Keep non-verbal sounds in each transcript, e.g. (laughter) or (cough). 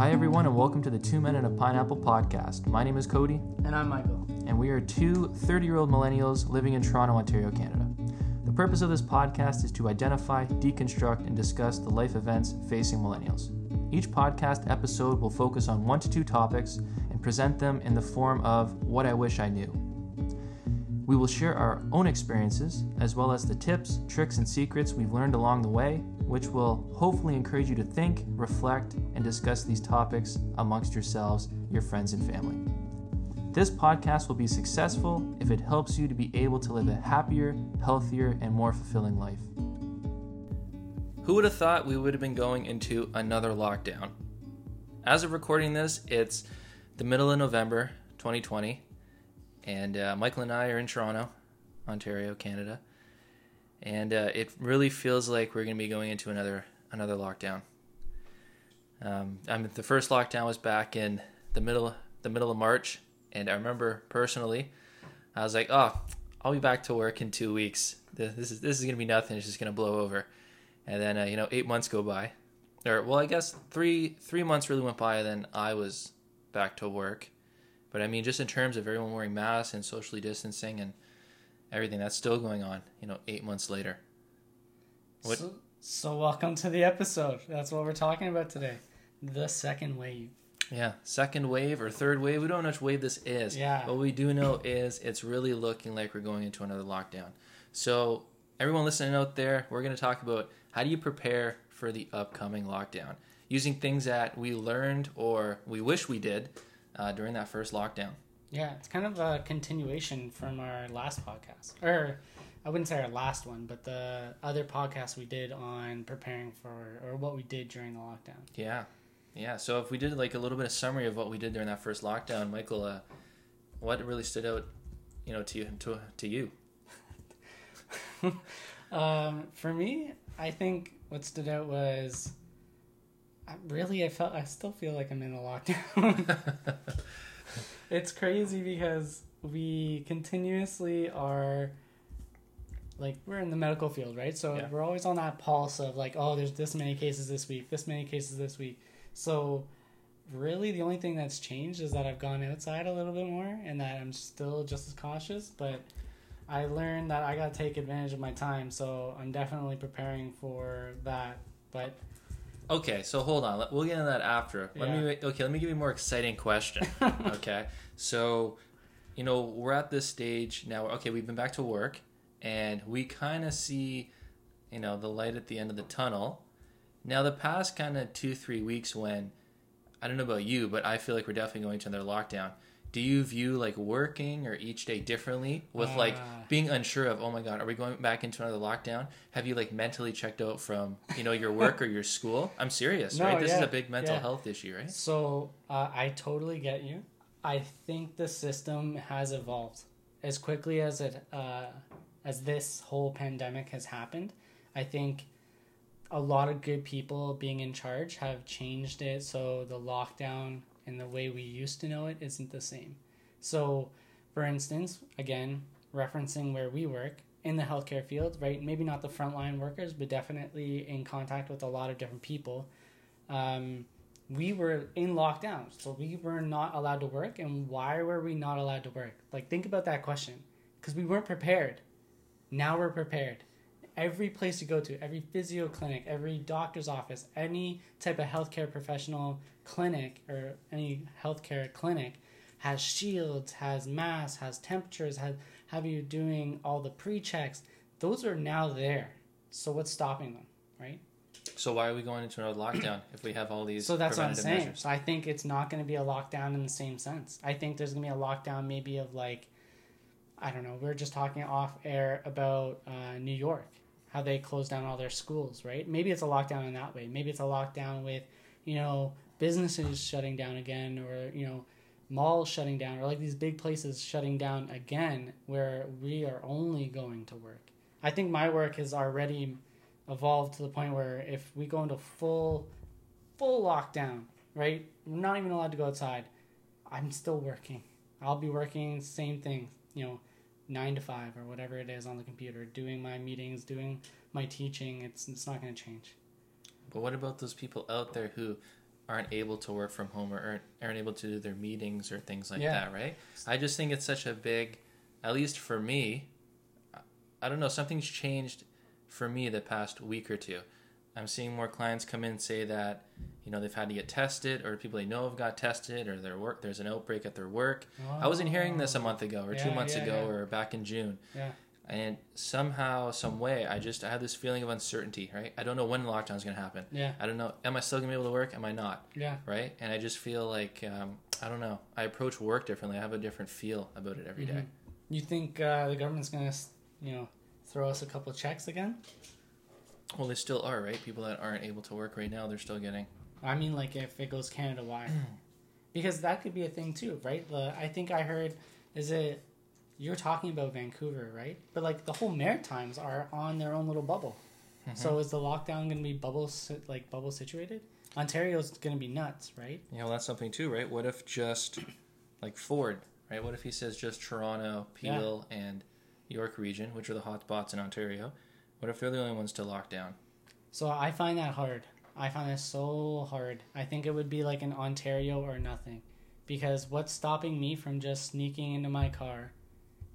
Hi, everyone, and welcome to the Two Men and a Pineapple podcast. My name is Cody, And I'm Michael. and we are two 30 year old millennials living in Toronto, Ontario, Canada. The purpose of this podcast is to identify, deconstruct, and discuss the life events facing millennials. Each podcast episode will focus on one to two topics and present them in the form of what I wish I knew. We will share our own experiences as well as the tips, tricks, and secrets we've learned along the way, which will hopefully encourage you to think, reflect, and discuss these topics amongst yourselves, your friends, and family. This podcast will be successful if it helps you to be able to live a happier, healthier, and more fulfilling life. Who would have thought we would have been going into another lockdown? As of recording this, it's the middle of November 2020, and uh, Michael and I are in Toronto, Ontario, Canada, and uh, it really feels like we're going to be going into another another lockdown. Um, I mean, the first lockdown was back in the middle the middle of March, and I remember personally, I was like, "Oh, I'll be back to work in two weeks. This is this is going to be nothing. It's just going to blow over." And then uh, you know, eight months go by, or well, I guess three three months really went by. And then I was back to work, but I mean, just in terms of everyone wearing masks and socially distancing and everything that's still going on. You know, eight months later. What- So, so welcome to the episode. That's what we're talking about today. The second wave. Yeah, second wave or third wave. We don't know which wave this is. Yeah. What we do know is it's really looking like we're going into another lockdown. So, everyone listening out there, we're going to talk about how do you prepare for the upcoming lockdown using things that we learned or we wish we did uh, during that first lockdown. Yeah, it's kind of a continuation from our last podcast. Or I wouldn't say our last one, but the other podcast we did on preparing for or what we did during the lockdown. Yeah. Yeah. So, if we did like a little bit of summary of what we did during that first lockdown, Michael, uh, what really stood out, you know, to you, to, to you? (laughs) Um, for me, I think what stood out was I- really I felt I still feel like I'm in a lockdown. (laughs) (laughs) it's crazy because we continuously are like we're in the medical field, right? So Yeah. we're always on that pulse of like, oh, there's this many cases this week, this many cases this week. So really the only thing that's changed is that I've gone outside a little bit more and that I'm still just as cautious, but I learned that I got to take advantage of my time, so I'm definitely preparing for that. But Okay, so hold on. We'll get into that after. Let Yeah. me okay. Let me give you a more exciting question. (laughs) okay, so you know we're at this stage now. Okay, we've been back to work, and we kind of see, you know, the light at the end of the tunnel. Now, the past kind of two three weeks, when I don't know about you, but I feel like we're definitely going to another lockdown. Do you view like working or each day differently with like Ah. being unsure of oh my god are we going back into another lockdown have you like mentally checked out from you know your work or your (laughs) school i'm serious No, right this is a big mental yeah. health issue right so uh, I totally get you. I think the system has evolved as quickly as it uh, as this whole pandemic has happened. I think a lot of good people being in charge have changed it so the lockdown and the way we used to know it isn't the same. So, for instance, again, referencing where we work in the healthcare field, right? Maybe not the frontline workers, but definitely in contact with a lot of different people. Um, we were in lockdown, so we were not allowed to work. And why were we not allowed to work? Like, think about that question. Because we weren't prepared. Now we're prepared. Every place you go to, every physio clinic, every doctor's office, any type of healthcare professional clinic or any healthcare clinic has shields, has masks, has temperatures, has have you doing all the pre-checks. Those are now there. So what's stopping them, right? so why are we going into another lockdown if we have all these So that's what I'm saying. measures? So I think it's not going to be a lockdown in the same sense. I think there's going to be a lockdown maybe of like, I don't know. We are just talking off air about uh, New York, how they closed down all their schools, right? Maybe it's a lockdown in that way. Maybe it's a lockdown with, you know, businesses shutting down again, or you know, malls shutting down, or like these big places shutting down again, where we are only going to work. I think my work has already evolved to the point where if we go into full full lockdown, right? We're not even allowed to go outside. I'm still working. I'll be working same thing, you know, nine to five or whatever it is on the computer, doing my meetings, doing my teaching. It's it's not going to change. But what about those people out there who aren't able to work from home or aren't, aren't able to do their meetings or things like Yeah. that, right? I just think it's such a big, at least for me, I don't know, something's changed for me the past week or two. I'm seeing more clients come in and say that, you know, they've had to get tested or people they know have got tested or their work, there's an outbreak at their work. I wasn't hearing this a month ago or two months yeah, ago yeah. or back in June. Yeah. And somehow, some way, I just I have this feeling of uncertainty, right? I don't know when the lockdown is going to happen. Yeah. I don't know. Am I still going to be able to work? Am I not? Yeah. Right? And I just feel like um, I don't know. I approach work differently. I have a different feel about it every day. Mhm. You think uh, the government's gonna, you know, throw us a couple checks again? Well, they still are, right? People that aren't able to work right now, they're still getting. I mean, like if it goes Canada wide, (clears throat) because that could be a thing too, right? The, I think I heard, is it you're talking about Vancouver, right? But like the whole Maritimes are on their own little bubble. So mm-hmm. is the lockdown going to be bubble like bubble situated? Ontario's going to be nuts, right? Yeah, well, that's something too, right? What if just like Ford, right? What if he says just Toronto, Yeah. Peel, and York region, which are the hot spots in Ontario? What if they're the only ones to lock down? So I find that hard. I find this so hard. I think it would be like an Ontario or nothing. Because what's stopping me from just sneaking into my car,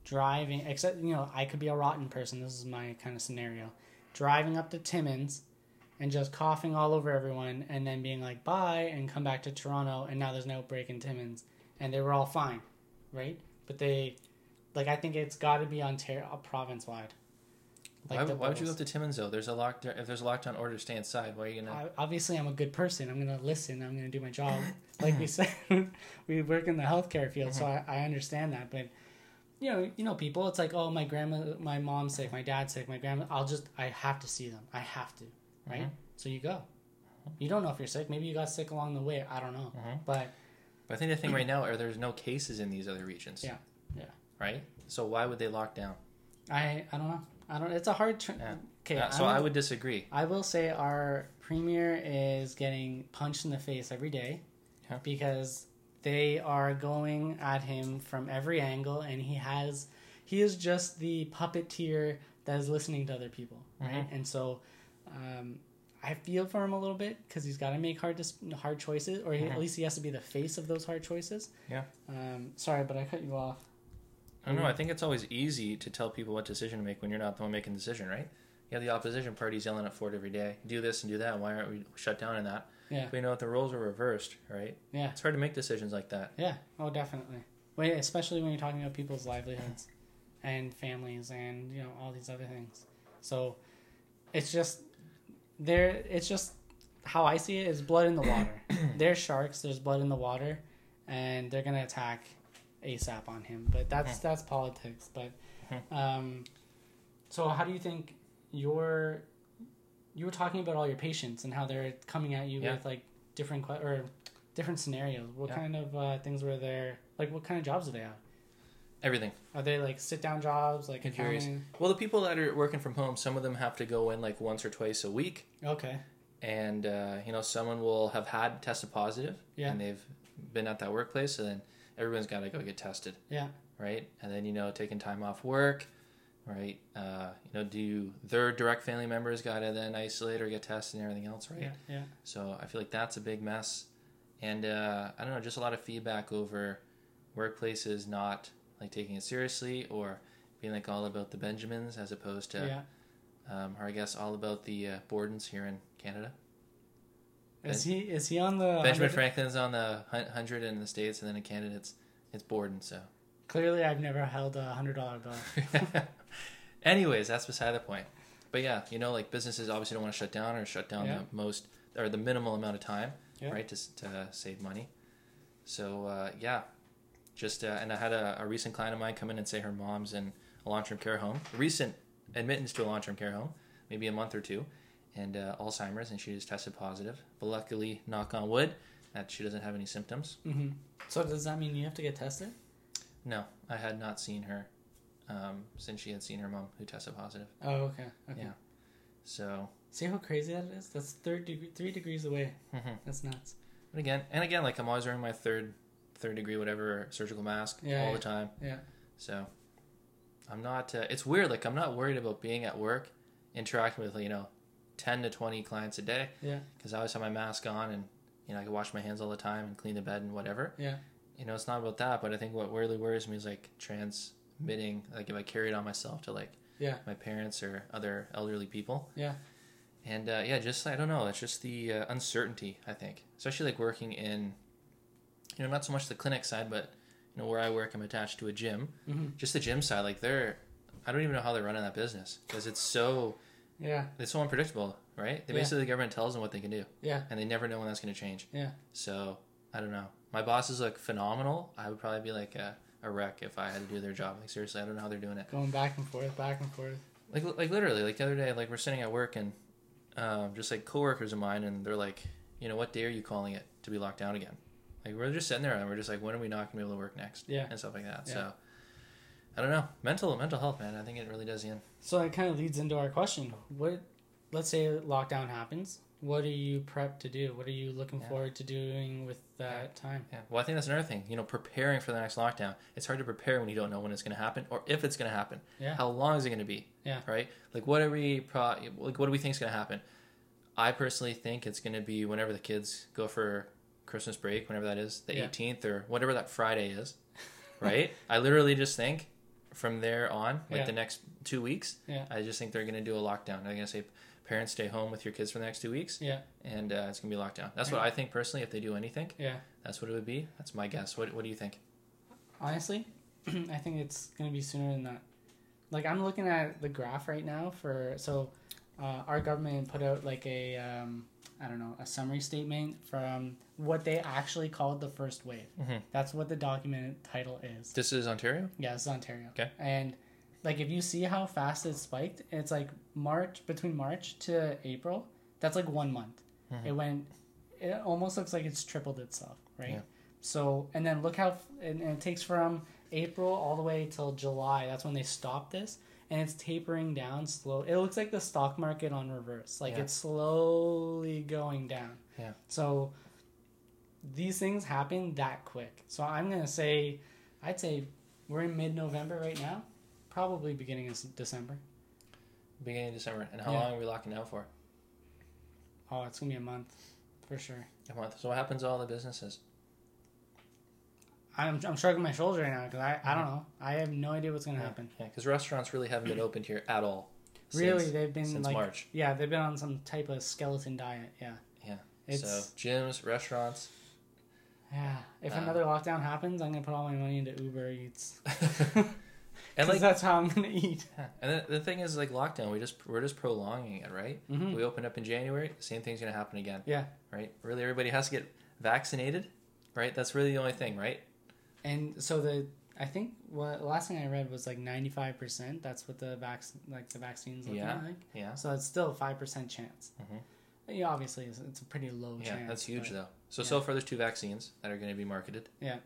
driving, except, you know, I could be a rotten person. This is my kind of scenario. Driving up to Timmins and just coughing all over everyone and then being like, bye, and come back to Toronto and now there's an outbreak in Timmins. And they were all fine, right? But they, like, I think it's got to be Ontario, uh, province wide. Why, why would you go up to Timmins though? There's a lockdown. If there's a lockdown order, stay inside. Why are you gonna? I, obviously I'm a good person. I'm gonna listen. I'm gonna do my job. (laughs) Like we said, (laughs) we work in the healthcare field, so I, I understand that. But you know, you know, people. It's like, oh, my grandma, my mom's sick, my dad's sick, my grandma. I'll just, I have to see them. I have to, right? Mhm. So you go. You don't know if you're sick. Maybe you got sick along the way. I don't know. Mhm. But But I think the thing right now are there's no cases in these other regions. Yeah, yeah. Right. So why would they lock down? I, I don't know. I don't. It's a hard. Tr- Yeah. Okay. Uh, so I would disagree. I will say our premier is getting punched in the face every day Yeah. because they are going at him from every angle, and he has he is just the puppeteer that is listening to other people, right? And so. Um, I feel for him a little bit because he's got to make hard dis- hard choices, or he, at least he has to be the face of those hard choices. Yeah. Um, sorry, but I cut you off. I don't know. I mm. think it's always easy to tell people what decision to make when you're not the one making the decision, right? You have the opposition parties yelling at Ford every day, do this and do that. Why aren't we shut down in that? Yeah. But you know what? The roles are reversed, right? Yeah. It's hard to make decisions like that. Yeah. Oh, definitely. Wait, especially when you're talking about people's livelihoods and families and you know all these other things. So it's just there. It's just how I see it is blood in the water. (clears throat) They're sharks. There's blood in the water, and they're gonna attack ASAP on him. But that's that's politics. But um, so how do you think your you were talking about all your patients and how they're coming at you Yeah. with like different que- or different scenarios. What Yeah. kind of uh, things were there? Like, what kind of jobs do they have? Everything. Are they like sit down jobs, like accounting? Well, the people that are working from home, some of them have to go in like once or twice a week, Okay, and uh, you know, someone will have had tested positive, Yeah. and they've been at that workplace, so then everyone's got to go get tested. Yeah. Right, and then you know, taking time off work, right? Uh, you know, do their direct family members got to then isolate or get tested and everything else, right? yeah, yeah, So I feel like that's a big mess, and uh, I don't know, just a lot of feedback over workplaces not like taking it seriously or being like all about the Benjamins as opposed to, yeah. um, or I guess all about the uh, Bordens here in Canada. Is he is he on the Benjamin 100 Franklin's on the hundred in the states, and then in Canada it's it's Borden. So, Clearly, I've never held a hundred dollar bill. (laughs) anyways, that's beside the point. But yeah, you know, like businesses obviously don't want to shut down or shut down Yeah. the most or the minimal amount of time, Yeah. right, to to save money. So uh, yeah, just uh, and I had a, a recent client of mine come in and say her mom's in a long term care home, recent admittance to a long term care home, maybe a month or two, and uh, Alzheimer's, and she just tested positive. But luckily, knock on wood, that she doesn't have any symptoms. hmm So does that mean you have to get tested? No, I had not seen her um, since she had seen her mom who tested positive. Oh, okay, okay. Yeah. So, See how crazy that is? That's third degree, three degrees away. mhm. That's nuts. but again, and again, like I'm always wearing my third, third degree whatever surgical mask Yeah, all yeah. the time. Yeah. So, I'm not. Uh, it's weird. Like I'm not worried about being at work, interacting with you know, ten to twenty clients a day Yeah. because I always have my mask on and you know I can wash my hands all the time and clean the bed and whatever. Yeah. You know, it's not about that, but I think what really worries me is like transmitting, like if I carry it on myself to like Yeah. my parents or other elderly people. Yeah. And uh, yeah, just I don't know. It's just the uh, uncertainty. I think, especially like working in, you know, not so much the clinic side, but you know where I work, I'm attached to a gym. Mhm. Just the gym side, like they're, I don't even know how they're running that business because it's so Yeah. it's so unpredictable, right? They Yeah. basically the government tells them what they can do, Yeah. and they never know when that's going to change. Yeah. So I don't know. My bosses look phenomenal. I would probably be like a, a wreck if I had to do their job. Like seriously, I don't know how they're doing it. Going back and forth, back and forth. like like literally like the other day like we're sitting at work and um, just like coworkers of mine and they're like you know what day are you calling it to be locked down again like we're just sitting there and we're just like when are we not gonna be able to work next Yeah. and stuff like that Yeah. so i don't know mental mental health man i think it really does in So it kind of leads into our question. What, let's say lockdown happens. What are you prepped to do? What are you looking Yeah. forward to doing with that time? yeah well i think that's another thing you know preparing for the next lockdown it's hard to prepare when you don't know when it's gonna happen or if it's gonna happen Yeah. how long is it gonna be Yeah. right like what are we pro like what do we think is gonna happen i personally think it's gonna be whenever the kids go for christmas break whenever that is the Yeah. 18th or whatever that friday is (laughs) right i literally just think from there on like Yeah. the next two weeks Yeah. i just think they're gonna do a lockdown they're gonna say parents stay home with your kids for the next two weeks Yeah. and uh, it's gonna be lockdown that's what i think personally if they do anything Yeah. that's what it would be that's my guess what, what do you think Honestly, (clears throat) I think it's gonna be sooner than that. Like I'm looking at the graph right now for so uh, our government put out like a um, I don't know a summary statement from what they actually called the first wave. Mhm. That's what the document title is. this is ontario Yeah, this is Ontario. Okay. And like if you see how fast it spiked, it's like March between March to April. That's like one month. Mhm. It went. It almost looks like it's tripled itself, right? Yeah. So and then look how and, and it takes from April all the way till July. That's when they stopped this, and it's tapering down slow. It looks like the stock market on reverse. Like Yeah. it's slowly going down. Yeah. So these things happen that quick. So I'm gonna say, I'd say we're in mid-November right now, probably beginning of December. beginning of december and how Yeah. long are we locking down for Oh, it's gonna be a month, for sure. a month so what happens to all the businesses I'm I'm shrugging my shoulders right now because I, I don't know. I have no idea what's gonna happen. Yeah, because restaurants really haven't been opened here at all. Really, they've been since like March. yeah, they've been on some type of skeleton diet. Yeah. Yeah. It's so gyms, restaurants. yeah. If Uh, another lockdown happens, I'm gonna put all my money into Uber Eats. (laughs) and like, that's how I'm gonna eat. yeah, and the, the thing is, like lockdown, we just we're just prolonging it, right? Mhm. We opened up in January, same thing's gonna happen again, Yeah. right? Really, everybody has to get vaccinated, right? That's really the only thing, right? And so the I think what last thing I read was like 95. percent That's what the vac like the vaccines looking Yeah. Like. Yeah, So it's still a five percent chance. Mhm. Yeah, obviously it's, it's a pretty low yeah, chance. that's huge but- though. So yeah. so far, there's two vaccines that are going to be marketed. Yeah.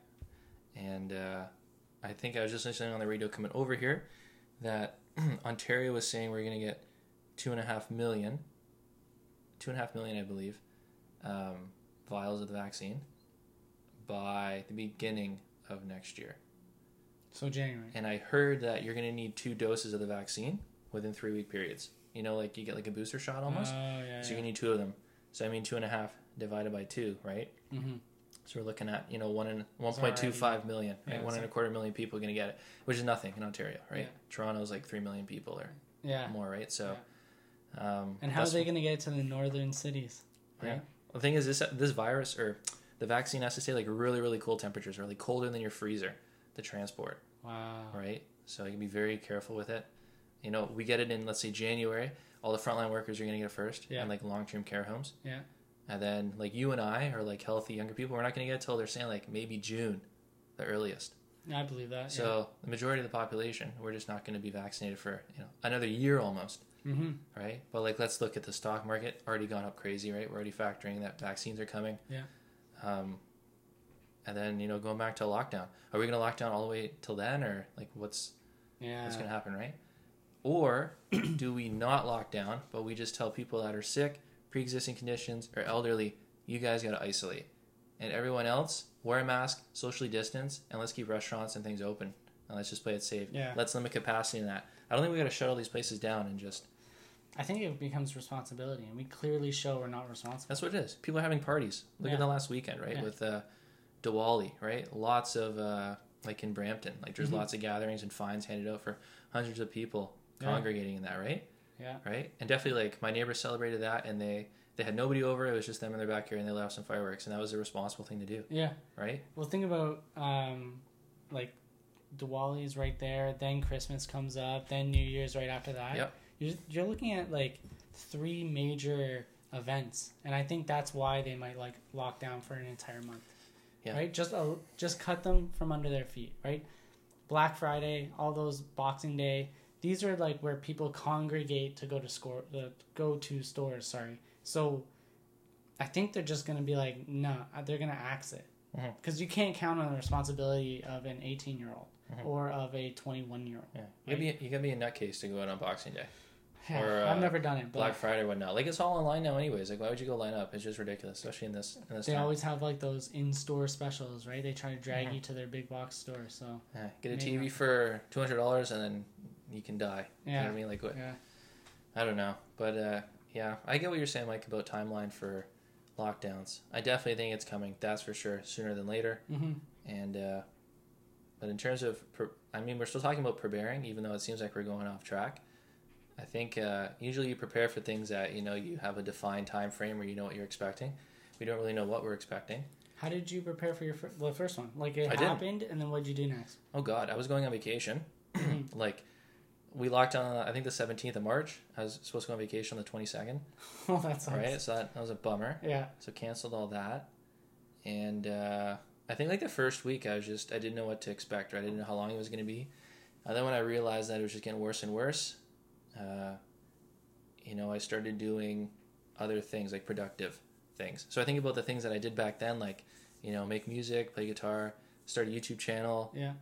and uh, I think I was just listening on the radio coming over here that (clears throat) Ontario was saying we're going to get two and a half million, two and a half million, I believe, um, vials of the vaccine by the beginning of next year. So January. And I heard that you're going to need two doses of the vaccine within three week periods. You know, like you get like a booster shot almost. Oh yeah. so going to need two of them. So I mean, two and a half divided by two, right? mm-hmm. So we're looking at you know one and one point two five million, right? yeah, one and a quarter million people are going to get it, which is nothing in Ontario, right? Yeah. Toronto's like three million people or Yeah. more, right? So, um, And how are they gonna get it to the northern cities? Yeah. Right. The thing is, this this virus or the vaccine has to stay like really really cool temperatures, really colder than your freezer to transport, Wow. right? So you can be very careful with it. You know, we get it in let's say January. All the frontline workers are going to get it first, Yeah. and like long term care homes. Yeah. And then like you and I are like healthy younger people. We're not going to get it till they're saying like maybe June, the earliest. I believe that. So the majority of the population, we're just not going to be vaccinated for you know another year almost, Mm-hmm. right? But like, let's look at the stock market. Already gone up crazy, right? We're already factoring that vaccines are coming. Yeah. Um, and then you know going back to lockdown. Are we going to lock down all the way till then, or like what's Yeah. what's going to happen, right? Or (clears throat) do we not lock down, but we just tell people that are sick, pre-existing conditions, or elderly, you guys got to isolate, and everyone else wear a mask, socially distance, and let's keep restaurants and things open, and let's just play it safe. Yeah. Let's limit capacity in that. I don't think we got to shut all these places down and just I think it becomes responsibility, and we clearly show we're not responsible. That's what it is. People are having parties. Look Yeah. at the last weekend, right? Yeah. With uh, Diwali, right? Lots of uh, like in Brampton, like there's Mhm. lots of gatherings and fines handed out for hundreds of people Yeah. congregating in that, right? Yeah. Right. And definitely, like my neighbors celebrated that, and they they had nobody over. It was just them in their backyard, and they let off some fireworks, and that was a responsible thing to do, Yeah. right? Well, think about um, like Diwali's right there, then Christmas comes up, then New Year's right after that. Yep. You're, you're looking at like three major events, and I think that's why they might like lock down for an entire month. Yeah. Right. Just a, just cut them from under their feet. Right. Black Friday, all those Boxing Day. These are like where people congregate to go to score, uh, go to stores. Sorry. So, I think they're just gonna be like, no, nah, they're gonna axe it because you can't count on the responsibility of an 18 year old Mhm. or of a 21 year old. Yeah. You gotta be you gotta be a nutcase to go out on Boxing Day, Yeah, Or, I've uh, never done it, Black Friday, whatnot. Like it's all online now, anyways. Like why would you go line up? It's just ridiculous, especially in this in this they time. always have like those in store specials, right? They try to drag you to their big box store. So Yeah, get a Maybe TV for two hundred dollars and then you can die. You know yeah, what I mean? Like what? yeah, I don't know, but uh, yeah, I get what you're saying, Mike, about timeline for lockdowns. I definitely think it's coming. That's for sure, sooner than later. hmm And uh, but in terms of, pre- I mean, we're still talking about preparing, even though it seems like we're going off track. I think uh, usually you prepare for things that you know you have a defined time frame where you know what you're expecting. We don't really know what we're expecting. How did you prepare for your fir- the first one? Like it I didn't. happened, and then what did you do next? Oh God, I was going on vacation. (clears throat) Like we locked on, I think the 17th of March. I was supposed to go on vacation on the 22nd. oh, (laughs) that sucks. Right, so that, that was a bummer. Yeah, So canceled all that, and uh, I think like the first week I was just I didn't know what to expect. Right, I didn't know how long it was going to be. And then when I realized that it was just getting worse and worse, uh, you know, I started doing other things like productive things. So I think about the things that I did back then, like you know, make music, play guitar, start a YouTube channel, yeah,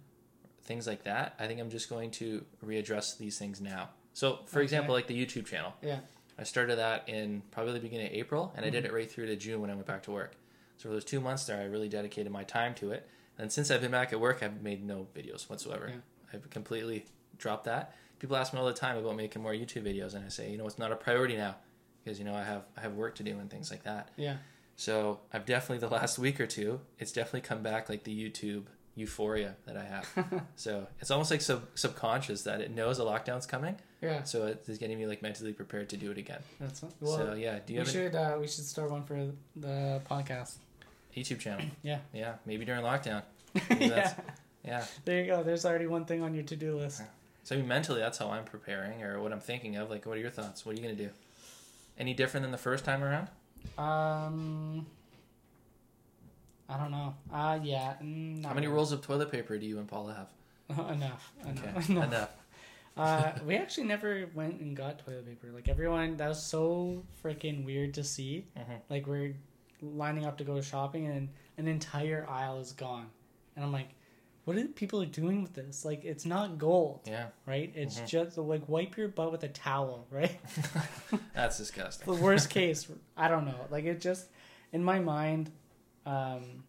things like that. I think I'm just going to readdress these things now. So, for Okay. example, like the YouTube channel. Yeah. I started that in probably the beginning of April, and I did it right through to June when I went back to work. So for those two months there, I really dedicated my time to it. And since I've been back at work, I've made no videos whatsoever. Yeah. I've completely dropped that. People ask me all the time about making more YouTube videos, and I say, you know, it's not a priority now because you know I have I have work to do and things like that. yeah, So I've definitely the last week or two, it's definitely come back like the YouTube euphoria that I have. (laughs) so it's almost like sub- subconscious that it knows a lockdown's coming, yeah. so it's getting me like mentally prepared to do it again. That's well. so yeah, do you we have should uh, we should start one for the podcast. YouTube channel? (clears throat) Yeah. yeah, maybe during lockdown. (laughs) Yeah, Yeah. there you go. There's already one thing on your to do list. So I mean, mentally, that's how I'm preparing, or what I'm thinking of. Like, what are your thoughts? What are you gonna do? Any different than the first time around? Um, I don't know. Uh, yeah. mm, How many really. rolls of toilet paper do you and Paula have? (laughs) enough. Okay, Enough. (laughs) enough. enough. uh, we actually never went and got toilet paper. Like everyone, that was so freaking weird to see. Mhm. Like we're lining up to go shopping, and an entire aisle is gone, and I'm like, what are people doing with this? Like it's not gold, Yeah, right? It's Mhm. just like wipe your butt with a towel, right? (laughs) (laughs) that's disgusting. the worst case, I don't know. Like it just in my mind, um,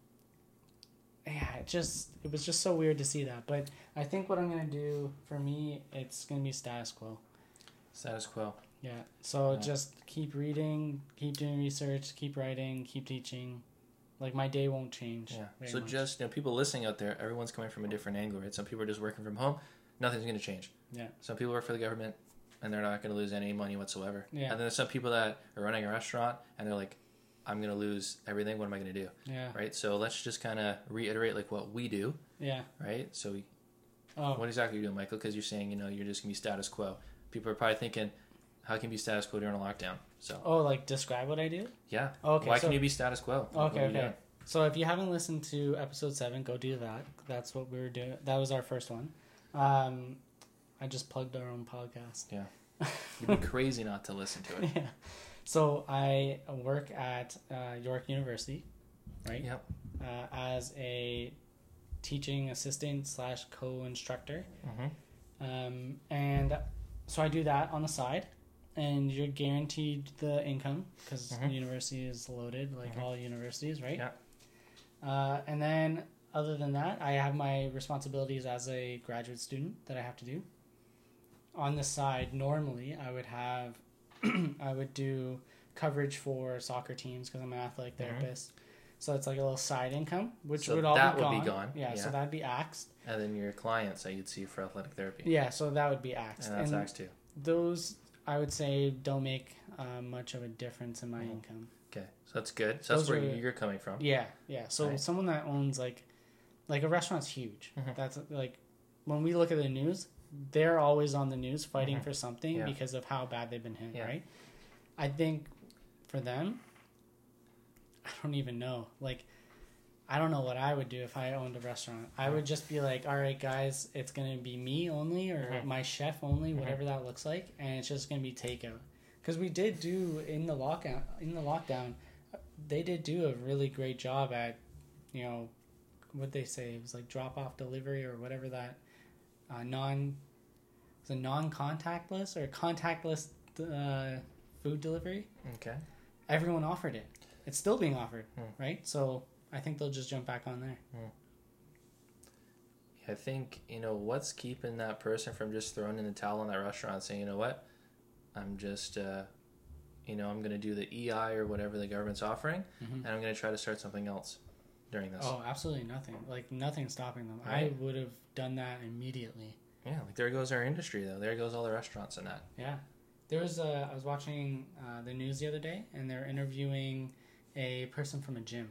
yeah, it just it was just so weird to see that. But I think what I'm gonna do for me, it's gonna be status quo. Status quo. Yeah. So Yeah. just keep reading, keep doing research, keep writing, keep teaching. Like my day won't change. Yeah. So much. just you know, people listening out there, everyone's coming from a different angle, right? Some people are just working from home. Nothing's going to change. Yeah. Some people work for the government, and they're not going to lose any money whatsoever. Yeah. And then there's some people that are running a restaurant, and they're like, "I'm going to lose everything. What am I going to do?" yeah, Right. So let's just kind of reiterate like what we do, yeah. right? So we, Oh, what exactly are you doing, Michael? Because you're saying you know you're just going to be status quo. People are probably thinking, "How can you be status quo during a lockdown?" So oh, like describe what I do. yeah. Okay. Why so, can you be status quo? Okay, okay. doing? So if you haven't listened to episode seven, go do that. That's what we were doing. That was our first one. Um, I just plugged our own podcast. Yeah. (laughs) You'd be crazy not to listen to it. yeah. So I work at uh, York University, right? Yep. Uh, as a teaching assistant slash co-instructor, Mm-hmm. um, and so I do that on the side, and you're guaranteed the income because Mhm. the university is loaded, like Mhm. all universities, right? Yeah. Uh, and then other than that, I have my responsibilities as a graduate student that I have to do. On the side, normally I would have (clears throat) I would do coverage for soccer teams because I'm an athletic Mhm. therapist. So it's like a little side income, which So would all that be, would be gone. gone, Yeah, yeah. so that'd be axed. And then your clients that you'd see for athletic therapy. Yeah, so that would be axed. And that's and axed too. those I would say don't make uh, much of a difference in my Mhm. income. Okay, so that's good. So that's where are- you're coming from. Yeah, yeah. So Right. someone that owns like, like a restaurant's huge. Mhm. That's like, when we look at the news, they're always on the news fighting Mhm. for something Yeah. because of how bad they've been hit. Yeah. Right. I think for them, I don't even know. Like, I don't know what I would do if I owned a restaurant. I would just be like, all right, guys, it's gonna be me only or Mhm. my chef only, whatever that looks like, and it's just gonna be takeout. Because we did do in the lockdown. In the lockdown, they did do a really great job at, you know, what they say it was like drop off delivery or whatever that uh, non, was it non contactless or contactless uh, food delivery. Okay. Everyone offered it. It's still being offered, Hmm. right? So I think they'll just jump back on there. I think you know what's keeping that person from just throwing in the towel in that restaurant, saying, you know what, I'm just, uh, you know, I'm gonna do the EI or whatever the government's offering, Mhm. and I'm gonna try to start something else during this. Oh, absolutely nothing. Like nothing's stopping them. Right. I would have done that immediately. Yeah, like there goes our industry though. There goes all the restaurants and that. Yeah, there was a. I was watching uh, the news the other day, and they're interviewing a person from a gym,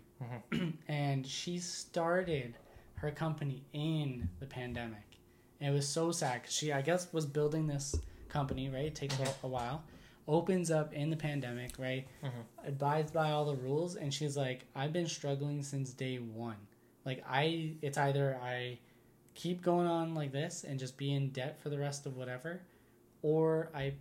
(clears throat) and she started her company in the pandemic. And it was so sad 'cause she, I guess, was building this company. Right, it takes a, a while. Opens up in the pandemic, right? Mhm. Abides by all the rules, and she's like, "I've been struggling since day one. Like, I, it's either I." keep going on like this and just be in debt for the rest of whatever or i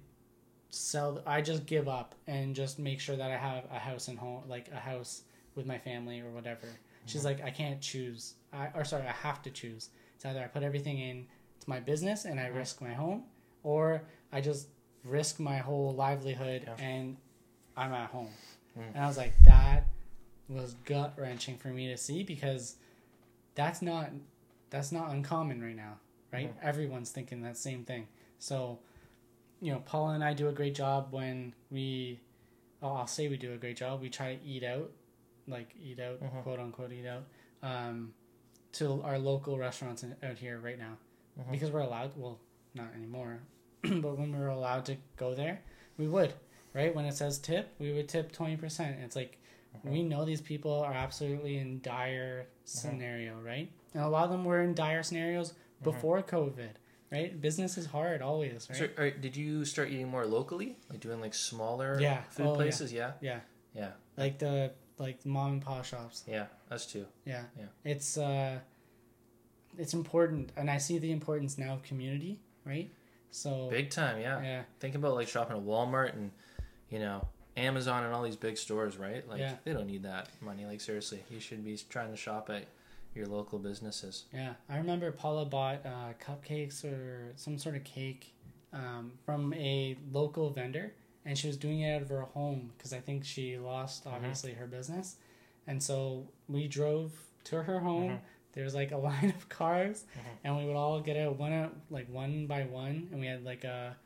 sell i just give up and just make sure that i have a house and home like a house with my family or whatever she's like i can't choose i or sorry i have to choose it's either i put everything in to my business and i Mhm. risk my home or i just risk my whole livelihood Yeah. and i'm at home Mm. and i was like that was gut wrenching for me to see because that's not that's not uncommon right now, right? Mhm. Everyone's thinking that same thing. So, you know, Paula and I do a great job when we, oh, I'll say we do a great job. We try to eat out, like eat out, Mhm. quote unquote, eat out, um, to our local restaurants in, out here right now Mhm. because we're allowed. Well, not anymore, (clears throat) but when we were allowed to go there, we would, right? When it says tip, we would tip twenty percent. It's like Mhm. we know these people are absolutely in dire scenario, right? And a lot of them were in dire scenarios before COVID, right? Business is hard always, right? So, are, did you start eating more locally, like doing like smaller Yeah. food Oh, yeah. places? Yeah. Yeah, Yeah. like the like mom and pop shops. Yeah. Us too. Yeah, Yeah. It's uh, it's important, and I see the importance now of community, right? So Big time. Yeah. yeah, Think about like shopping at Walmart and you know Amazon and all these big stores, right? Like Yeah. they don't need that money. Like seriously, you should be trying to shop at your local businesses. Yeah, I remember Paula bought uh, cupcakes or some sort of cake um, from a local vendor, and she was doing it out of her home because I think she lost Mhm. obviously her business, and so we drove to her home. Mhm. There was like a (laughs) line of cars, Mhm. and we would all get out one at, like one by one, and we had like a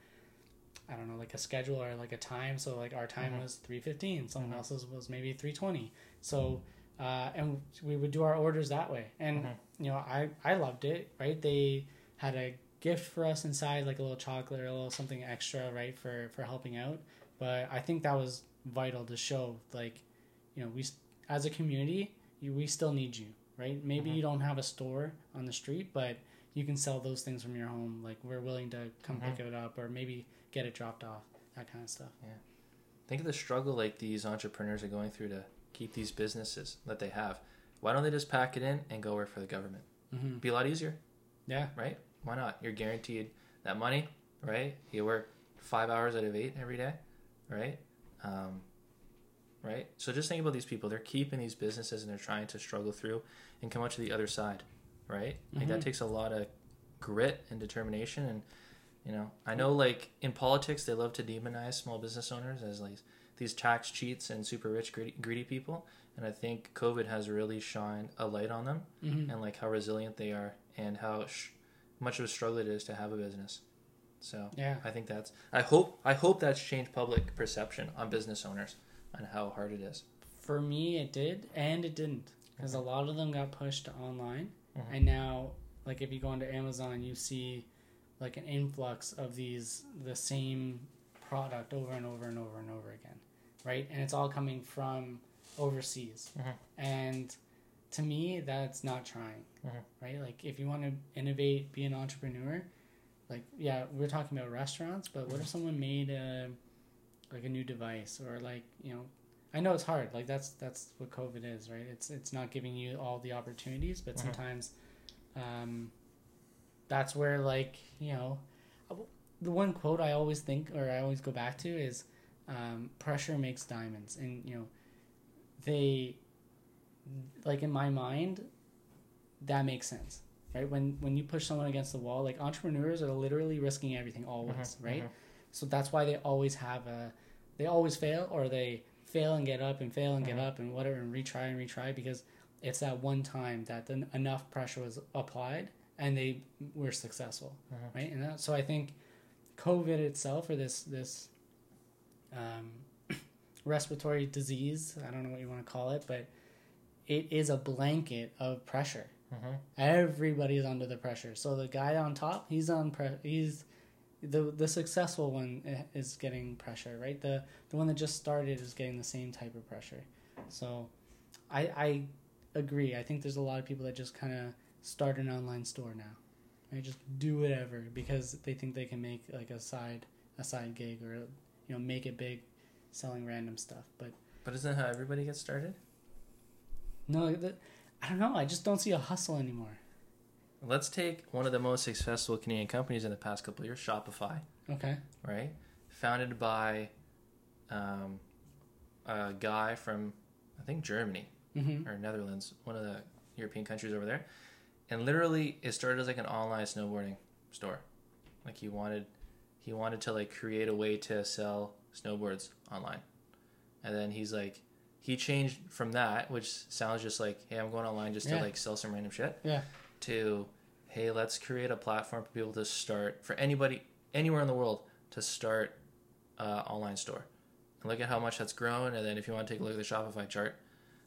I don't know, like a schedule or like a time. So like our time Mhm. was three fifteen. Someone else's was maybe three twenty. So uh, and we would do our orders that way. And you know, I I loved it. Right? They had a gift for us inside, like a little chocolate or a little something extra, right, for for helping out. But I think that was vital to show, like, you know, we as a community, you, we still need you, right? Maybe Mhm. you don't have a store on the street, but you can sell those things from your home. Like, we're willing to come Mhm. pick it up, or maybe get it dropped off, that kind of stuff. Yeah. Think of the struggle like these entrepreneurs are going through to keep these businesses that they have. Why don't they just pack it in and go work for the government? Mm-hmm. Be a lot easier, Yeah, right? Why not? You're guaranteed that money, right? You work five hours out of eight every day, right? Um, right? So just think about these people. They're keeping these businesses and they're trying to struggle through and come out to the other side, right? Like that Mhm. takes a lot of grit and determination. And you know, I know like in politics they love to demonize small business owners as like these tax cheats and super rich greedy, greedy people. And I think COVID has really shined a light on them mm-hmm. and like how resilient they are and how sh- much of a struggle it is to have a business. So Yeah. I think that's I hope I hope that's changed public perception on business owners on how hard it is. For me, it did and it didn't because a lot of them got pushed online, Mhm. and now like if you go onto Amazon, you see like an influx of these the same product over and over and over and over again, right? And it's all coming from overseas, Mhm. and to me, that's not trying, Mhm. right? Like if you want to innovate, be an entrepreneur. Like yeah, we're talking about restaurants, but what if someone made a like a new device or like you know I know it's hard. Like that's that's what COVID is, right? It's it's not giving you all the opportunities, but Mhm. sometimes um, that's where like you know the one quote I always think or I always go back to is um, pressure makes diamonds, and you know they like in my mind that makes sense, right? When when you push someone against the wall, like entrepreneurs are literally risking everything always, Mhm, right? mhm. So that's why they always have a, they always fail or they fail and get up and fail and get Mhm. up and whatever and retry and retry because it's that one time that then enough pressure was applied and they were successful, Mhm. right? And that, so I think COVID itself or this this um, (clears throat) respiratory disease, I don't know what you want to call it, but it is a blanket of pressure. Mhm. Everybody's under the pressure. So the guy on top, he's on pre- he's the the successful one is getting pressure, right? The the one that just started is getting the same type of pressure. So I I agree. I think there's a lot of people that just kind of start an online store now. Right? Just do whatever because they think they can make like a side a side gig or you know make it big selling random stuff. But But isn't that how everybody gets started? No, the, I don't know. I just don't see a hustle anymore. Let's take one of the most successful Canadian companies in the past couple of years, Shopify, Okay. right? Founded by um, a guy from, I think, Germany Mm-hmm. or Netherlands, one of the European countries over there. And literally, it started as like an online snowboarding store. Like he wanted, he wanted to like create a way to sell snowboards online. And then he's like, he changed from that, which sounds just like, hey, I'm going online just Yeah. to like sell some random shit. Yeah. To, hey, let's create a platform for people to start for anybody anywhere in the world to start uh, online store. And look at how much that's grown. And then if you want to take a look at the Shopify chart,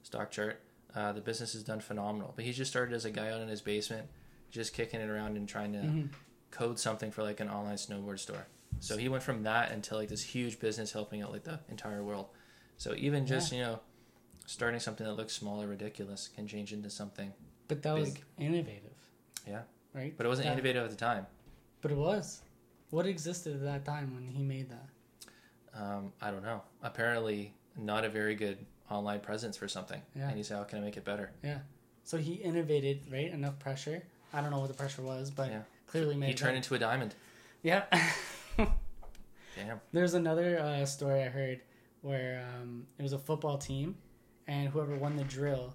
stock chart, uh, the business has done phenomenal. But he's just started as a guy out in his basement, just kicking it around and trying to Mhm. code something for like an online snowboard store. So he went from that into like this huge business helping out like the entire world. So even just you know starting something that looks small or ridiculous can change into something. But that was Big. innovative. Yeah. Right. But it wasn't That- innovative at the time. But it was. What existed at that time when he made that? Um, I don't know. Apparently, not a very good online presence for something. Yeah. And he said, "How can I make it better?" Yeah. So he innovated, right? Enough pressure. I don't know what the pressure was, but Yeah. clearly made. He it turned better. into a diamond. Yeah. (laughs) Damn. There's another uh, story I heard where um, it was a football team, and whoever won the drill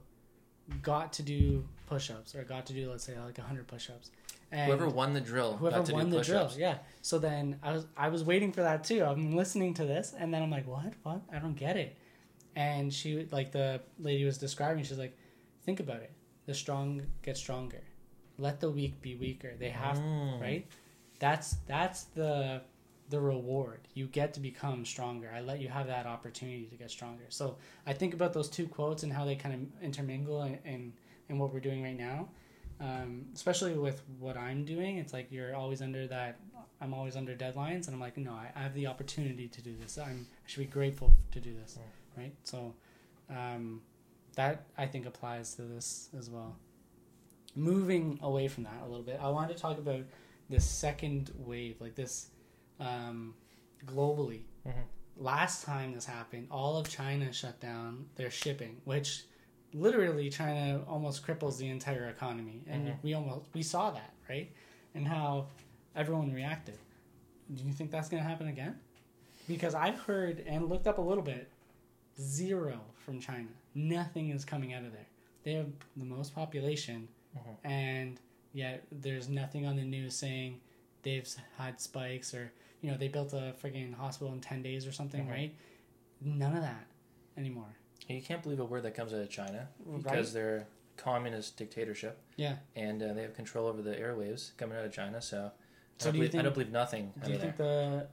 got to do push-ups or got to do let's say like 100 push-ups. And Whoever won the drill whoever got to won the drill, yeah. So then I was I was waiting for that too. I'm listening to this, and then I'm like, what? What? I don't get it. And she like the lady was describing. She's like, think about it. The strong get stronger. Let the weak be weaker. They have Mm. right. That's that's the the reward. You get to become stronger. I let you have that opportunity to get stronger. So I think about those two quotes and how they kind of intermingle in in, in what we're doing right now. Um, especially with what I'm doing, it's like you're always under that. I'm always under deadlines, and I'm like, no, I, I have the opportunity to do this. I'm I should be grateful to do this, right? So um, that I think applies to this as well. Moving away from that a little bit, I wanted to talk about this second wave, like this um, globally. Mhm. Last time this happened, all of China shut down their shipping, which literally China almost cripples the entire economy, and Mhm. we almost we saw that right, and how everyone reacted. Do you think that's going to happen again? Because I've heard and looked up a little bit, zero from China. Nothing is coming out of there. They have the most population, Mhm. and yet there's nothing on the news saying they've had spikes or you know they built a freaking hospital in 10 days or something Mhm. right none of that anymore You can't believe a word that comes out of China Right. because they're communist dictatorship yeah and uh, they have control over the airwaves coming out of China. So So I, do don't believe, I don't believe nothing. Do you think there.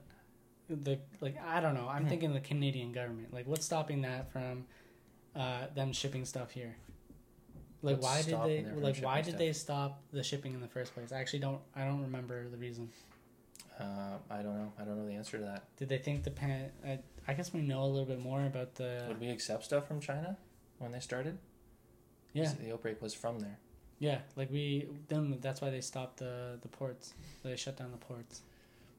the the like I don't know. I'm Hmm. thinking the Canadian government. Like, what's stopping that from uh, them shipping stuff here? Like, What's why did they like why did stuff? they stop the shipping in the first place? I actually don't. I don't remember the reason. Uh, I don't know. I don't know the answer to that. Did they think the pan? I, I guess we know a little bit more about the. Would we accept stuff from China when they started? Yeah, The outbreak was from there. yeah. Like we then that's why they stopped the the ports. They shut down the ports.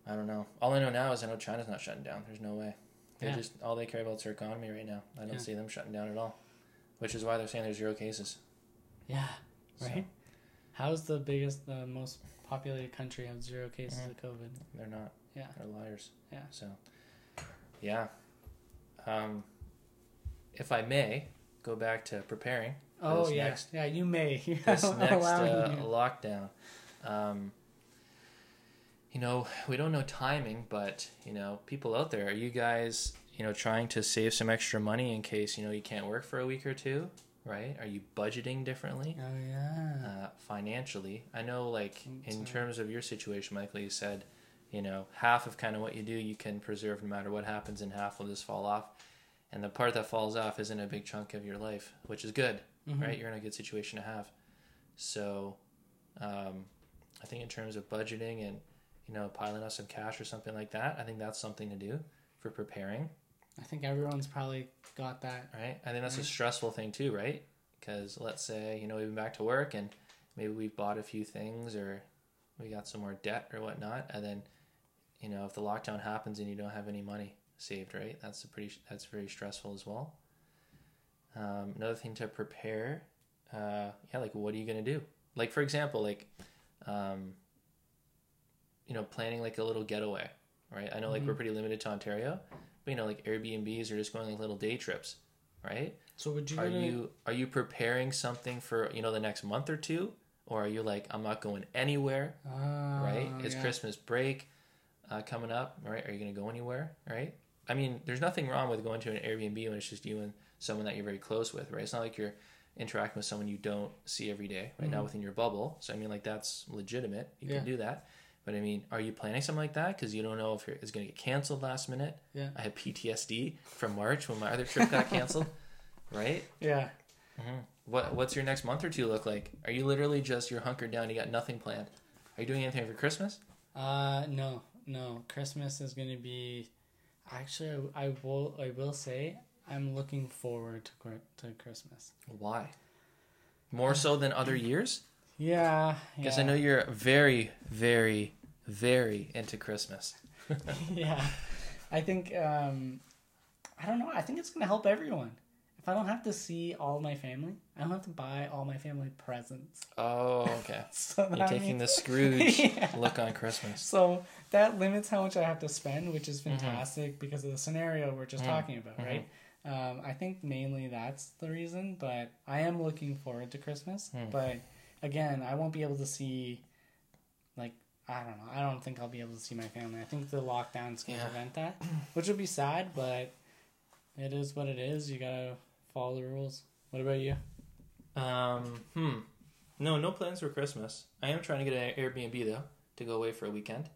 I don't know. All I know now is I know China's not shutting down. There's no way. They Yeah. just all they care about is their economy right now. I don't Yeah. see them shutting down at all. Which is why they're saying there's zero cases. Yeah. So, Right. How's the biggest, the most populated country have zero cases Mhm. of COVID? they're not. Yeah. They're liars. Yeah. So, yeah. Um, if I may go back to preparing Oh yeah, next yeah. You may. (laughs) this next uh, you. lockdown. Um, you know, we don't know timing, but you know, people out there, are you guys, you know, trying to save some extra money in case you know you can't work for a week or two? Right? Are you budgeting differently? Oh yeah. uh, financially. I know, like in terms of your situation, Michael, you said, you know, half of kind of what you do you can preserve no matter what happens, and half will just fall off. And the part that falls off isn't a big chunk of your life, which is good, Mhm. right? You're in a good situation to have. So, um, I think in terms of budgeting and you know piling up some cash or something like that, I think that's something to do for preparing. I think everyone's probably got that. right? I think that's a stressful thing too, right? Because let's say you know we've been back to work and maybe we've bought a few things or we got some more debt or whatnot, and then you know if the lockdown happens and you don't have any money saved, right? That's a pretty that's very stressful as well. Um, another thing to prepare, uh, yeah, like what are you gonna do? Like for example, like um, you know planning like a little getaway, right? I know like we're Mhm. pretty limited to Ontario, you know like Airbnbs are just going like little day trips, right? So would you? are gonna- you are you preparing something for you know the next month or two or are you like i'm not going anywhere Oh, right it's yeah. christmas break uh, coming up right are you going to go anywhere right i mean there's nothing wrong with going to an airbnb when it's just you and someone that you're very close with right it's not like you're interacting with someone you don't see every day right now Mhm. within your bubble so i mean like that's legitimate you Yeah. can do that but i mean are you planning something like that because you don't know if it's going to get canceled last minute Yeah. i had ptsd from march when my other trip got canceled (laughs) right Yeah. Mm-hmm. What What's your next month or two look like? Are you literally just you're hunkered down? You got nothing planned. Are you doing anything for Christmas? Uh, no, no. Christmas is gonna be. Actually, I, I will. I will say I'm looking forward to to Christmas. Why? More so than other years? Yeah. Because yeah. I know you're very, very, very into Christmas. (laughs) (laughs) yeah. I think um I don't know, I think it's gonna help everyone. If I don't have to see all my family, I don't have to buy all my family presents. Oh, (laughs) okay. So You're taking means- the Scrooge Yeah. look on Christmas. So that limits how much I have to spend, which is Mhm. fantastic because of the scenario we're just Mhm. talking about, Mhm. right? Um, I think mainly that's the reason, but I am looking forward to Christmas. Hmm. But again, I won't be able to see, like, I don't know. I don't think I'll be able to see my family. I think the lockdown's going to Yeah. prevent that, (clears throat) which would be sad, but it is what it is. You got to follow the rules. What about you? Um, hmm. No, no plans for Christmas. I am trying to get an Airbnb though to go away for a weekend.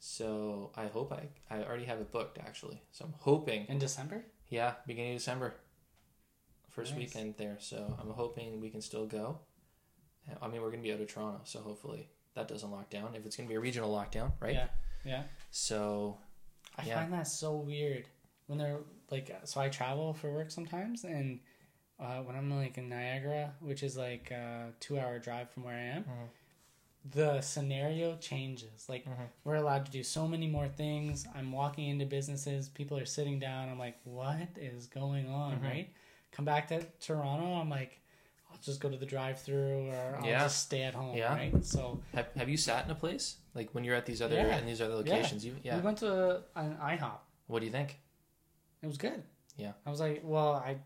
So I hope I I already have it booked actually. So I'm hoping In December? Yeah, beginning of December. First Nice. weekend there, so I'm hoping we can still go. I mean, we're gonna be out of Toronto, so hopefully that doesn't lock down. If it's gonna be a regional lockdown, right? Yeah. Yeah. So I Yeah. find that so weird when they're like. So I travel for work sometimes, and uh, when I'm like in Niagara, which is like a two-hour drive from where I am, Mhm. the scenario changes. Like Mhm. we're allowed to do so many more things. I'm walking into businesses, people are sitting down. I'm like, what is going on? Mhm. Right? Come back to Toronto. I'm like. I'll just go to the drive-through, or I'll Yeah. just stay at home, Yeah. right? So have, have you sat in a place like when you're at these other Yeah. in these other locations? You yeah. we went to an IHOP. What do you think? It was good. Yeah. I was like, well, I,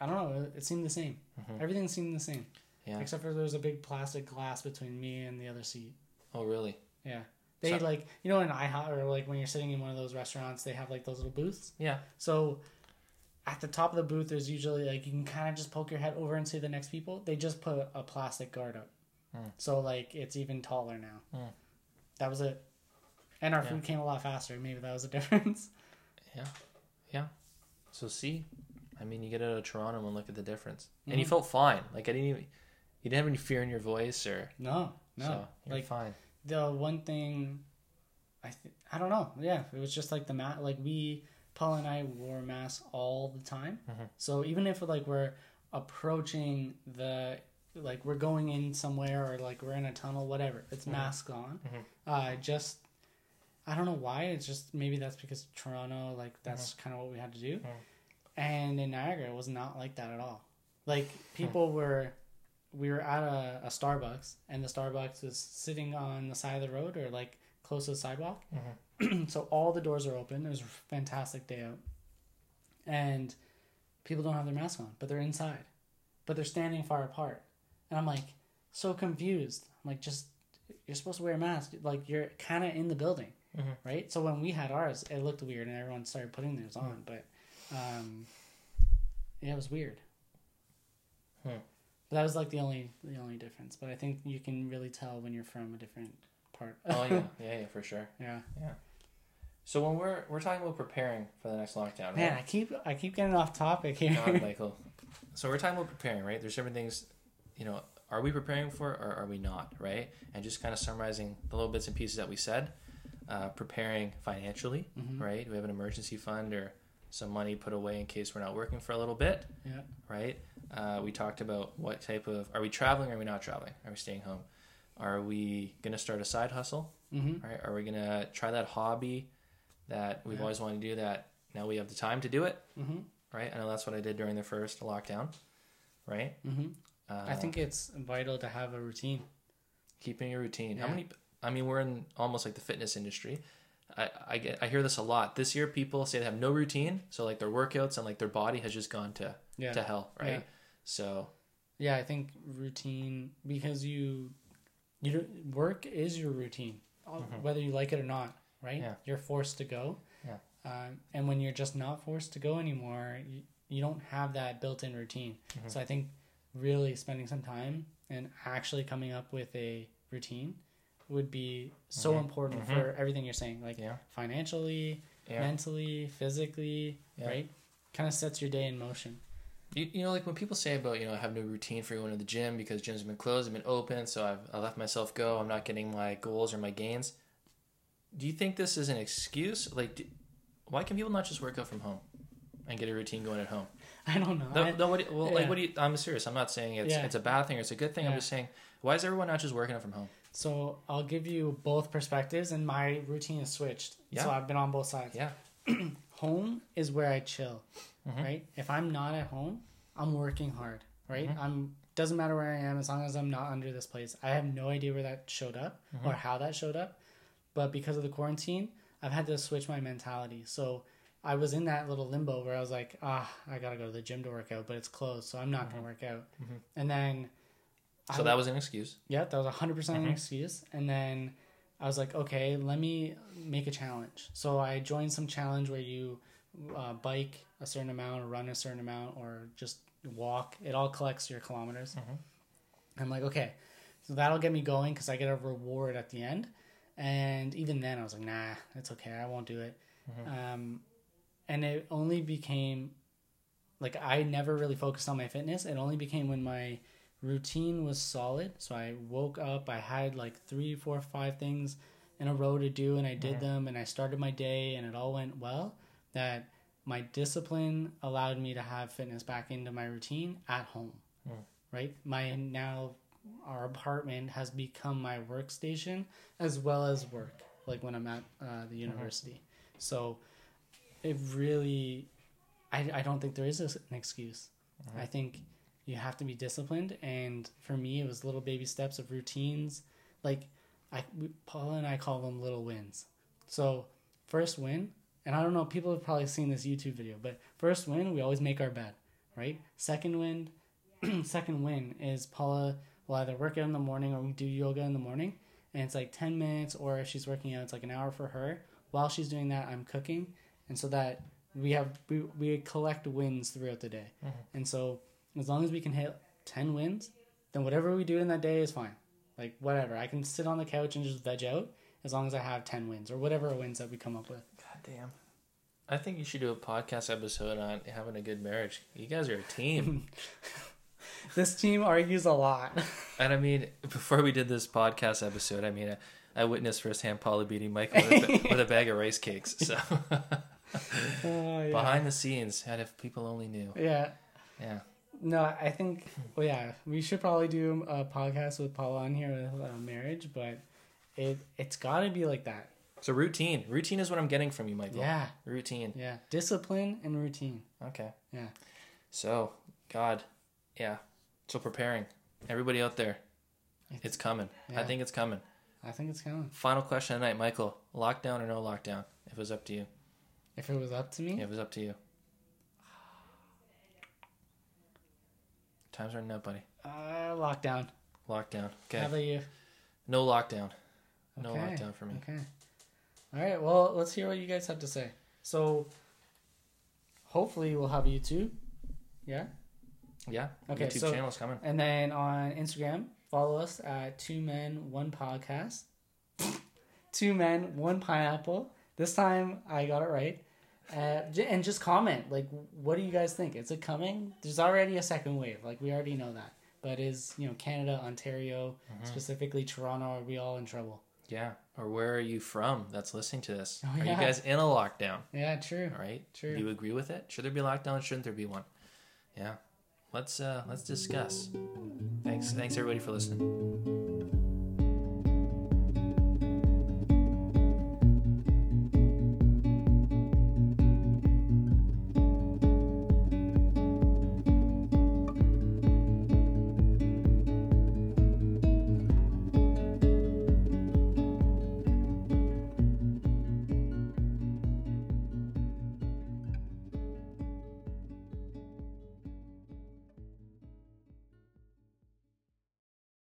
I don't know. It, seemed the same. Mhm. Everything seemed the same, Yeah. except for there was a big plastic glass between me and the other seat. Oh really? Yeah. They So- like you know in IHOP or like when you're sitting in one of those restaurants, they have like those little booths. Yeah. So at the top of the booth, there's usually like you can kind of just poke your head over and see the next people. They just put a plastic guard up, Hmm. so like it's even taller now. Hmm. that was it. And our Yeah. food came a lot faster. Maybe that was a (laughs) difference. Yeah, yeah. So see, I mean, you get out of Toronto and look at the difference, and you Mhm. felt fine. Like I didn't even, you didn't have any fear in your voice, or No, no. so you're like fine. the one thing, I th- I don't know. Yeah, it was just like the mat. Like we, Paul and I wore masks all the time. Mhm. So even if like we're approaching the like we're going in somewhere or like we're in a tunnel, whatever, it's Mhm. mask on. Mhm. Uh, just I don't know why. It's just maybe that's because Toronto, like that's kind of what we had to do. Mhm. And in Niagara, it was not like that at all. Like people were, we were at a, a Starbucks, and the Starbucks was sitting on the side of the road or like close to the sidewalk. (clears throat) so all the doors are open. It was a fantastic day out, and people don't have their mask on, but they're inside, but they're standing far apart, and I'm like so confused. I'm like, just you're supposed to wear a mask. Like you're kind of in the building, Mhm. right? So when we had ours, it looked weird, and everyone started putting theirs on. But um, yeah, it was weird. Hmm. But that was like the only the only difference. But I think you can really tell when you're from a different part. Oh yeah, (laughs) yeah, yeah, for sure. Yeah, yeah. So when we're we're talking about preparing for the next lockdown, Man, right? I keep I keep getting off topic here. God, Michael. So we're talking about preparing, right? There's different things, you know. Are we preparing for, or are we not, right? And just kind of summarizing the little bits and pieces that we said. Uh, preparing financially, Mhm. right? We have an emergency fund or some money put away in case we're not working for a little bit, Yeah. right? Uh, we talked about what type of are we traveling? Or are we not traveling? Are we staying home? Are we gonna start a side hustle? Mm-hmm. Right? Are we gonna try that hobby that we've Yeah. always wanted to do? That now we have the time to do it, Mm-hmm. right? I know that's what I did during the first lockdown, right? Mm-hmm. Uh, I think it's vital to have a routine. keeping your routine. How many? I mean, we're in almost like the fitness industry. I, I get I hear this a lot. This year, people say they have no routine, so like their workouts and like their body has just gone to Yeah. to hell, right? Yeah. So Yeah, I think routine because you you work is your routine, uh, whether you like it or not, right? Mm-hmm. Yeah. You're forced to go. Yeah. Um, and when you're just not forced to go anymore, you, you don't have that built-in routine. Mm-hmm. So I think really spending some time and actually coming up with a routine would be so important Mhm. for everything you're saying, like yeah, financially, yeah. mentally, physically, Yeah. right? Kind of sets your day in motion. You, you know, like when people say about, you know, I have no routine for going to the gym because gyms have been closed, have been open, so I've I let myself go. I'm not getting my goals or my gains. Do you think this is an excuse? Like, do, why can people not just work out from home and get a routine going at home? I don't know. No, what, well, like, yeah. what do you? I'm serious. I'm not saying it's Yeah. it's a bad thing or it's a good thing. I'm just saying, why is everyone not just working out from home? So I'll give you both perspectives, and my routine is switched. Yeah. So I've been on both sides. Yeah, (clears throat) Home is where I chill, Mhm. right? If I'm not at home, I'm working hard, right? Mm-hmm. I'm doesn't matter where I am as long as I'm not under this place. I have no idea where that showed up Mm-hmm. or how that showed up, but because of the quarantine, I've had to switch my mentality. So I was in that little limbo where I was like, ah, I gotta go to the gym to work out, but it's closed, so I'm not gonna work out. And then Mm-hmm. so I- that was an excuse. yeah, that was a hundred percent an excuse. And then I was like, okay, let me make a challenge. So I joined some challenge where you uh, bike a certain amount, or run a certain amount, or just walk. It all collects your kilometers. Mhm. I'm like, okay, so that'll get me going because I get a reward at the end. And even then, I was like, nah, it's okay. I won't do it. Um, and it only became like I never really focused on my fitness. It only became when my routine was solid. So I woke up, I had like three, four, five things in a row to do, and I did them, and I started my day, and it all went well. That my discipline allowed me to have fitness back into my routine at home. Mm. Right? My now our apartment has become my workstation as well as work. Like when I'm at uh, the university, so it really, I I don't think there is an excuse. I think you have to be disciplined, and for me, it was little baby steps of routines. Like I, we, Paula and I call them little wins. So first win, and I don't know, people have probably seen this YouTube video, but first win, we always make our bed, right? Second win, (clears throat) second win is Paula will either work out in the morning or we do yoga in the morning, and it's like ten minutes, or if she's working out, it's like an hour for her. While she's doing that, I'm cooking, and so that we have we, we collect wins throughout the day, mm-hmm. and so as long as we can hit ten wins, then whatever we do in that day is fine. Like whatever, I can sit on the couch and just veg out, as long as I have ten wins or whatever wins that we come up with. God damn. I think you should do a podcast episode on having a good marriage. You guys are a team. (laughs) This team argues a lot. (laughs) and I mean, before we did this podcast episode, I mean, I, I witnessed firsthand Paula beating Michael with a, with a bag of rice cakes. So (laughs) (laughs) Oh, yeah. behind the scenes, and if people only knew. Yeah. Yeah. No, I think. Well, yeah, we should probably do a podcast with Paula on here with uh, marriage, but it it's got to be like that. So routine. Routine is what I'm getting from you, Michael. Yeah, Routine. yeah, discipline and routine. Okay. Yeah. So, God, yeah. So preparing. Everybody out there, it's coming. I think it's coming. I think it's coming. Final question tonight, Michael. Lockdown or no lockdown? If it was up to you. If it was up to me, Yeah, it was up to you. Time's running out, buddy. uh, lockdown. Lockdown. Okay. How Okay. about you? No lockdown. No lockdown for me. Okay. All right. Well, let's hear what you guys have to say. So, hopefully, we'll have YouTube. Yeah. Yeah. Okay, YouTube so- channel's coming. And then on Instagram, follow us at Two Men One Podcast. (laughs) Two Men One Pineapple. This time I got it right. Uh, and just comment like, what do you guys think? Is it coming? There's already a second wave. Like we already know that. But is you know Canada, Ontario, Mm-hmm. specifically Toronto, are we all in trouble? Yeah. Or where are you from that's listening to this? Oh, Are yeah. you guys in a lockdown? Yeah, true. All right. True. Do you agree with it? Should there be a lockdown? Shouldn't there be one? Yeah. Let's uh let's discuss. Thanks thanks everybody for listening.